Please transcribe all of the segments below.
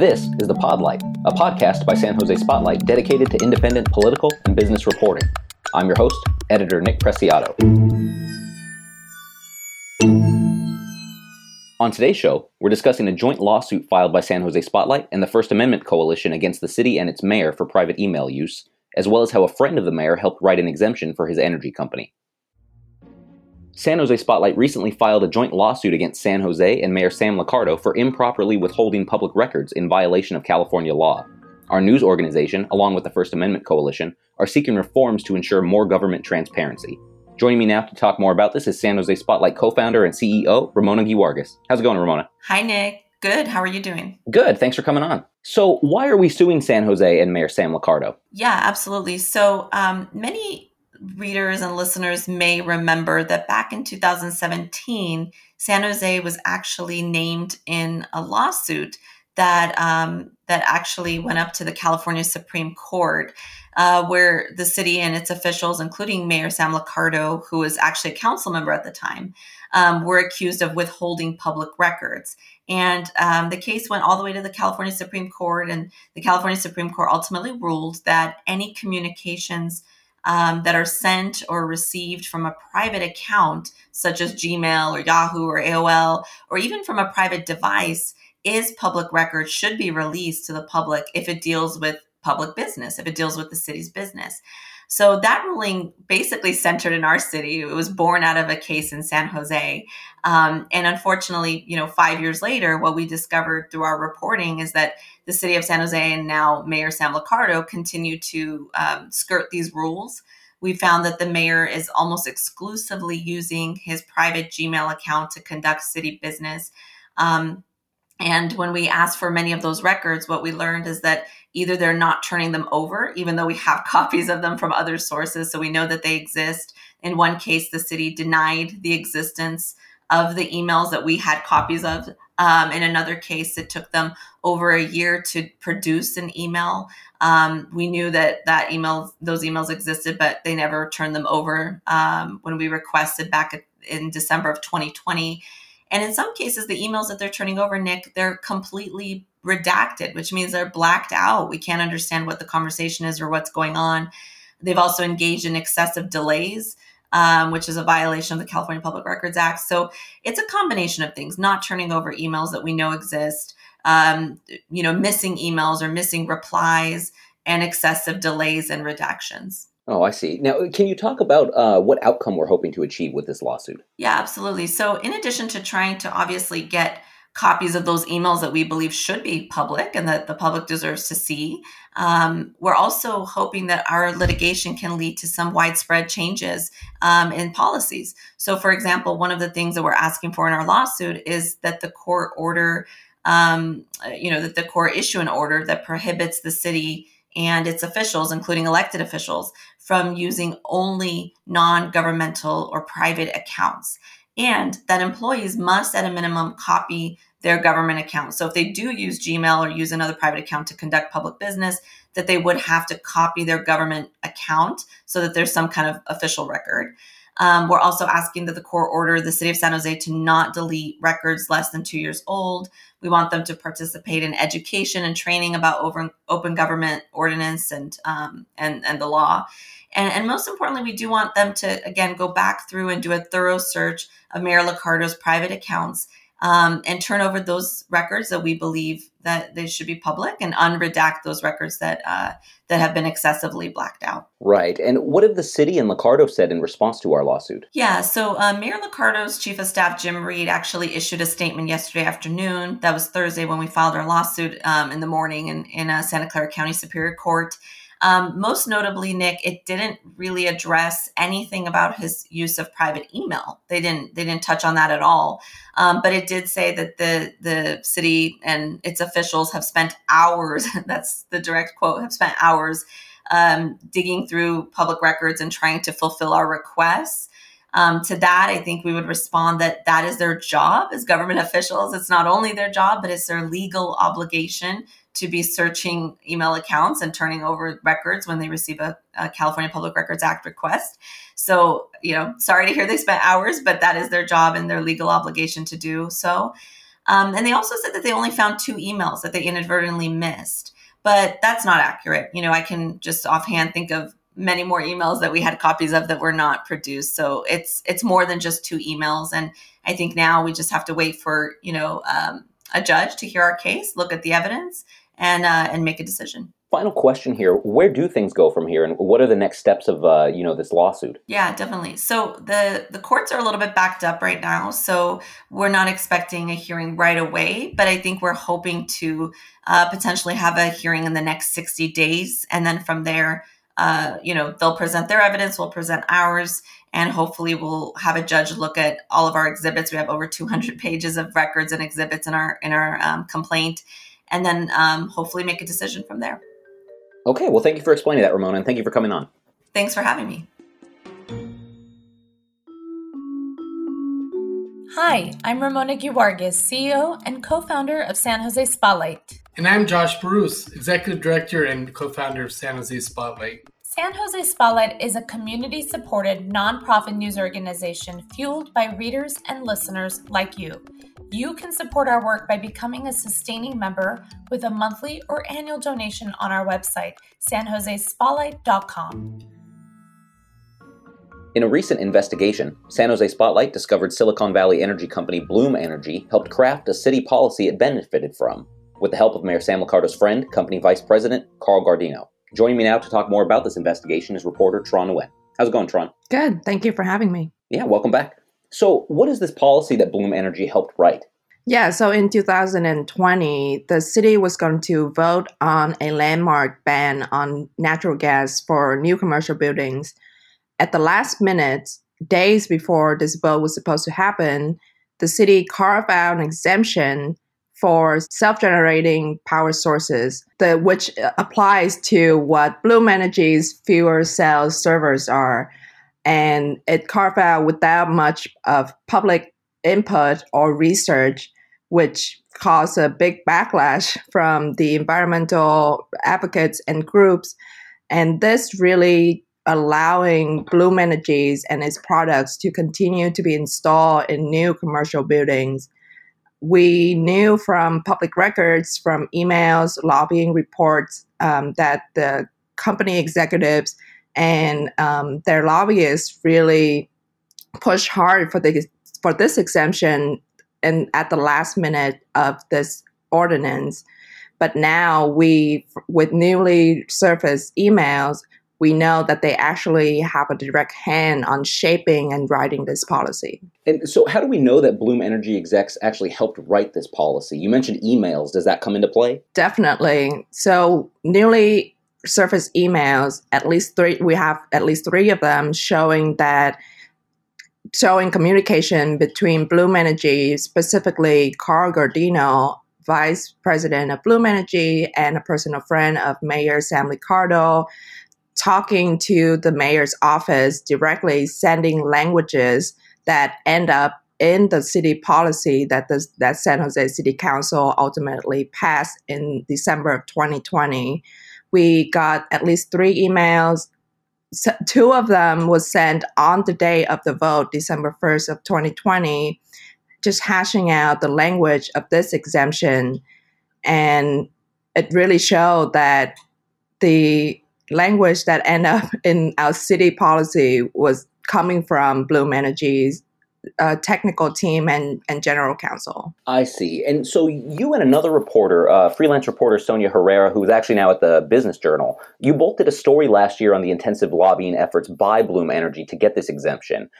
This is The Podlight, a podcast by San Jose Spotlight dedicated to independent political and business reporting. I'm your host, editor Nick Preciado. On today's show, we're discussing a joint lawsuit filed by San Jose Spotlight and the First Amendment Coalition against the city and its mayor for private email use, as well as how a friend of the mayor helped write an exemption for his energy company. San Jose Spotlight recently filed a joint lawsuit against San Jose and Mayor Sam Liccardo for improperly withholding public records in violation of California law. Our news organization, along with the First Amendment Coalition, are seeking reforms to ensure more government transparency. Joining me now to talk more about this is San Jose Spotlight co founder and CEO, Ramona Giwargis. How's it going, Ramona? Hi, Nick. Good. How are you doing? Good. Thanks for coming on. So, why are we suing San Jose and Mayor Sam Liccardo? Yeah, absolutely. So, um, many readers and listeners may remember that back in 2017, San Jose was actually named in a lawsuit that um, that actually went up to the California Supreme Court, uh, where the city and its officials, including Mayor Sam Liccardo, who was actually a council member at the time, um, were accused of withholding public records. And um, the case went all the way to the California Supreme Court, and the California Supreme Court ultimately ruled that any communications um, that are sent or received from a private account, such as Gmail or Yahoo or AOL, or even from a private device, is public record, should be released to the public if it deals with public business, if it deals with the city's business. So that ruling basically centered in our city. It was born out of a case in San Jose. Um, and unfortunately, you know, five years later, what we discovered through our reporting is that the city of San Jose and now Mayor Sam Liccardo continue to um, skirt these rules. We found that the mayor is almost exclusively using his private Gmail account to conduct city business. Um, and when we asked for many of those records, what we learned is that either they're not turning them over, even though we have copies of them from other sources, so we know that they exist. In one case, the city denied the existence of the emails that we had copies of. Um, in another case, it took them over a year to produce an email. Um, we knew that that email, those emails existed, but they never turned them over um, when we requested back in December of 2020. And in some cases, the emails that they're turning over, Nick, they're completely redacted, which means they're blacked out. We can't understand what the conversation is or what's going on. They've also engaged in excessive delays, um, which is a violation of the California Public Records Act. So it's a combination of things, not turning over emails that we know exist, um, you know, missing emails or missing replies, and excessive delays and redactions. Oh, I see. Now, can you talk about uh, what outcome we're hoping to achieve with this lawsuit? Yeah, absolutely. So, in addition to trying to obviously get copies of those emails that we believe should be public and that the public deserves to see, um, we're also hoping that our litigation can lead to some widespread changes um, in policies. So, for example, one of the things that we're asking for in our lawsuit is that the court order, um, you know, that the court issue an order that prohibits the city and its officials, including elected officials, from using only non governmental or private accounts. And that employees must, at a minimum, copy their government account. So if they do use Gmail or use another private account to conduct public business, that they would have to copy their government account so that there's some kind of official record. Um, we're also asking that the court order the city of San Jose to not delete records less than two years old. We want them to participate in education and training about over, open government ordinance and um, and and the law. And, and most importantly, we do want them to, again, go back through and do a thorough search of Mayor Liccardo's private accounts um, and turn over those records that we believe that they should be public and unredact those records that uh, that have been excessively blacked out. Right. And what have the city and Liccardo said in response to our lawsuit? Yeah. So uh, Mayor Liccardo's chief of staff Jim Reed actually issued a statement yesterday afternoon. That was Thursday when we filed our lawsuit um, in the morning in in uh, Santa Clara County Superior Court. Um, most notably, Nick, it didn't really address anything about his use of private email. They didn't they didn't touch on that at all. Um, but it did say that the the city and its officials have spent hours. that's the direct quote. Have spent hours um, digging through public records and trying to fulfill our requests. Um, to that, I think we would respond that that is their job as government officials. It's not only their job, but it's their legal obligation to be searching email accounts and turning over records when they receive a, a, California Public Records Act request. So, you know, sorry to hear they spent hours, but that is their job and their legal obligation to do so. Um, and they also said that they only found two emails that they inadvertently missed. But that's not accurate. You know, I can just offhand think of many more emails that we had copies of that were not produced. So it's it's more than just two emails. And I think now we just have to wait for you know um, a judge to hear our case, look at the evidence, and uh, and make a decision. Final question here: Where do things go from here, and what are the next steps of uh, you know this lawsuit? Yeah, definitely. So the the courts are a little bit backed up right now, so we're not expecting a hearing right away. But I think we're hoping to uh, potentially have a hearing in the next sixty days, and then from there, uh, you know, they'll present their evidence, we'll present ours, and hopefully we'll have a judge look at all of our exhibits. We have over two hundred pages of records and exhibits in our in our um, complaint, and then um, hopefully make a decision from there. Okay, well, thank you for explaining that, Ramona, and thank you for coming on. Thanks for having me. Hi, I'm Ramona Giwargis, CEO and co founder of San Jose Spotlight. And I'm Josh Barousse, Executive Director and co founder of San Jose Spotlight. San Jose Spotlight is a community supported nonprofit news organization fueled by readers and listeners like you. You can support our work by becoming a sustaining member with a monthly or annual donation on our website, sanjosespotlight.com. In a recent investigation, San Jose Spotlight discovered Silicon Valley energy company Bloom Energy helped craft a city policy it benefited from, with the help of Mayor Sam Liccardo's friend, company vice president Carl Guardino. Joining me now to talk more about this investigation is reporter Tran Nguyen. How's it going, Tran? Good. Thank you for having me. Yeah, welcome back. So, what is this policy that Bloom Energy helped write? Yeah, so in 2020, the city was going to vote on a landmark ban on natural gas for new commercial buildings. At the last minute, days before this vote was supposed to happen, the city carved out an exemption for self-generating power sources, the, which applies to what Bloom Energy's fuel cell servers are and it carved out without much of public input or research, which caused a big backlash from the environmental advocates and groups. And this really allowing Bloom Energies and its products to continue to be installed in new commercial buildings. We knew from public records, from emails, lobbying reports, um, that the company executives and um, their lobbyists really push hard for the for this exemption and at the last minute of this ordinance. But now we, with newly surfaced emails, we know that they actually have a direct hand on shaping and writing this policy. And so, how do we know that Bloom Energy execs actually helped write this policy? You mentioned emails. Does that come into play? Definitely. So, newly surface emails, at least three, we have at least three of them showing that showing communication between Bloom Energy, specifically Carl Guardino, vice president of Bloom Energy and a personal friend of Mayor Sam Liccardo, talking to the mayor's office directly, sending languages that end up in the city policy that the that San Jose City Council ultimately passed in December of 2020 we got at least three emails. So two of them was sent on the day of the vote, December 1st of 2020, just hashing out the language of this exemption. And it really showed that the language that ended up in our city policy was coming from Bloom Energy's uh, technical team and, and general counsel. I see. And so you and another reporter, uh, freelance reporter Sonia Herrera, who's actually now at the Business Journal, you both did a story last year on the intensive lobbying efforts by Bloom Energy to get this exemption.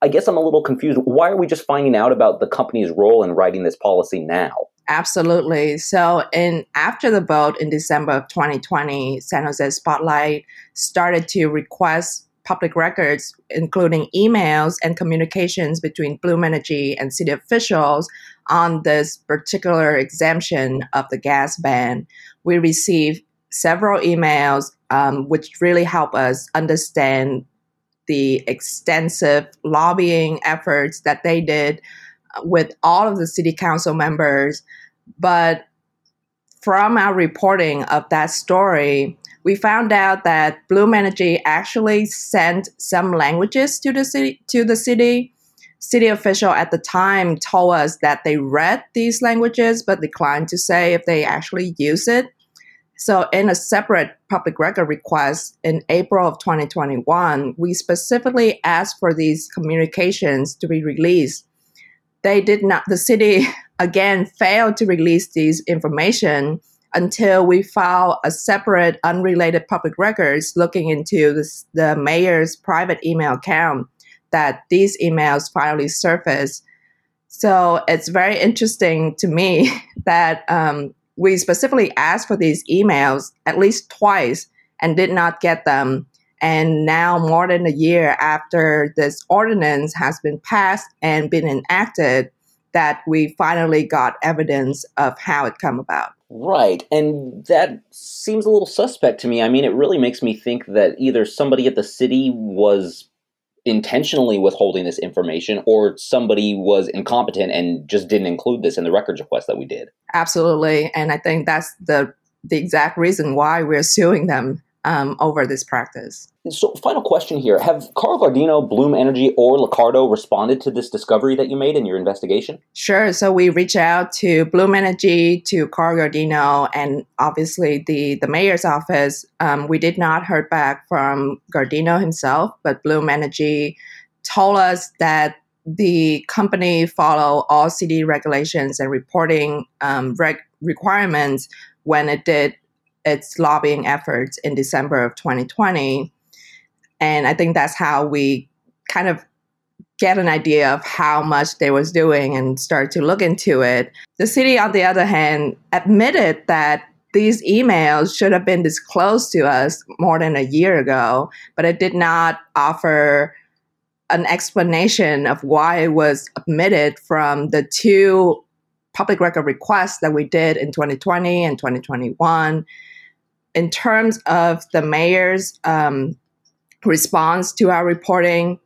I guess I'm a little confused. Why are we just finding out about the company's role in writing this policy now? Absolutely. So, in after the vote in December of 2020, San Jose Spotlight started to request public records, including emails and communications between Bloom Energy and city officials on this particular exemption of the gas ban. We received several emails um, which really help us understand the extensive lobbying efforts that they did with all of the city council members. But from our reporting of that story, we found out that Bloom Energy actually sent some languages to the city to the city. city official at the time told us that they read these languages but declined to say if they actually use it. So, in a separate public record request in April of 2021, we specifically asked for these communications to be released. They did not, the city again failed to release these information until we filed a separate, unrelated public records looking into this, the mayor's private email account that these emails finally surfaced. So it's very interesting to me that um, we specifically asked for these emails at least twice and did not get them. And now, more than a year after this ordinance has been passed and been enacted, that we finally got evidence of how it come about. Right, and that seems a little suspect to me. I mean, it really makes me think that either somebody at the city was intentionally withholding this information or somebody was incompetent and just didn't include this in the records request that we did. Absolutely, and I think that's the the exact reason why we're suing them um, over this practice. So, final question here: Have Carl Guardino, Bloom Energy, or Liccardo responded to this discovery that you made in your investigation? Sure. So we reached out to Bloom Energy, to Carl Guardino, and obviously the the mayor's office. Um, we did not hear back from Guardino himself, but Bloom Energy told us that the company follow all city regulations and reporting um, reg- requirements when it did its lobbying efforts in December of 2020. And I think that's how we kind of get an idea of how much they was doing and start to look into it. The city, on the other hand, admitted that these emails should have been disclosed to us more than a year ago, but it did not offer an explanation of why it was omitted from the two public record requests that we did in 2020 and 2021 in terms of the mayor's um, response to our reporting,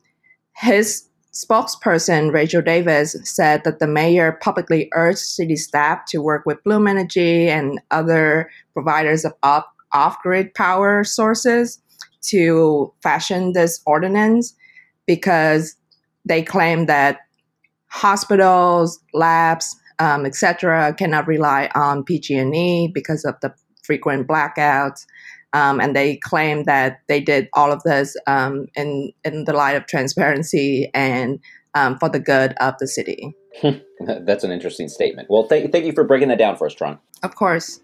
his spokesperson, Rachel Davis, said that the mayor publicly urged city staff to work with Bloom Energy and other providers of off grid power sources to fashion this ordinance because they claim that hospitals, labs, um, etc., cannot rely on PG&E because of the frequent blackouts. Um, and they claim that they did all of this um, in in the light of transparency and um, for the good of the city. That's an interesting statement. Well, thank thank you for breaking that down for us, Tran. Of course.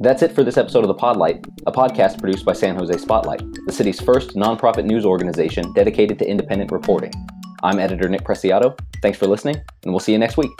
That's it for this episode of The Podlight, a podcast produced by San Jose Spotlight, the city's first nonprofit news organization dedicated to independent reporting. I'm editor Nick Preciado. Thanks for listening, and we'll see you next week.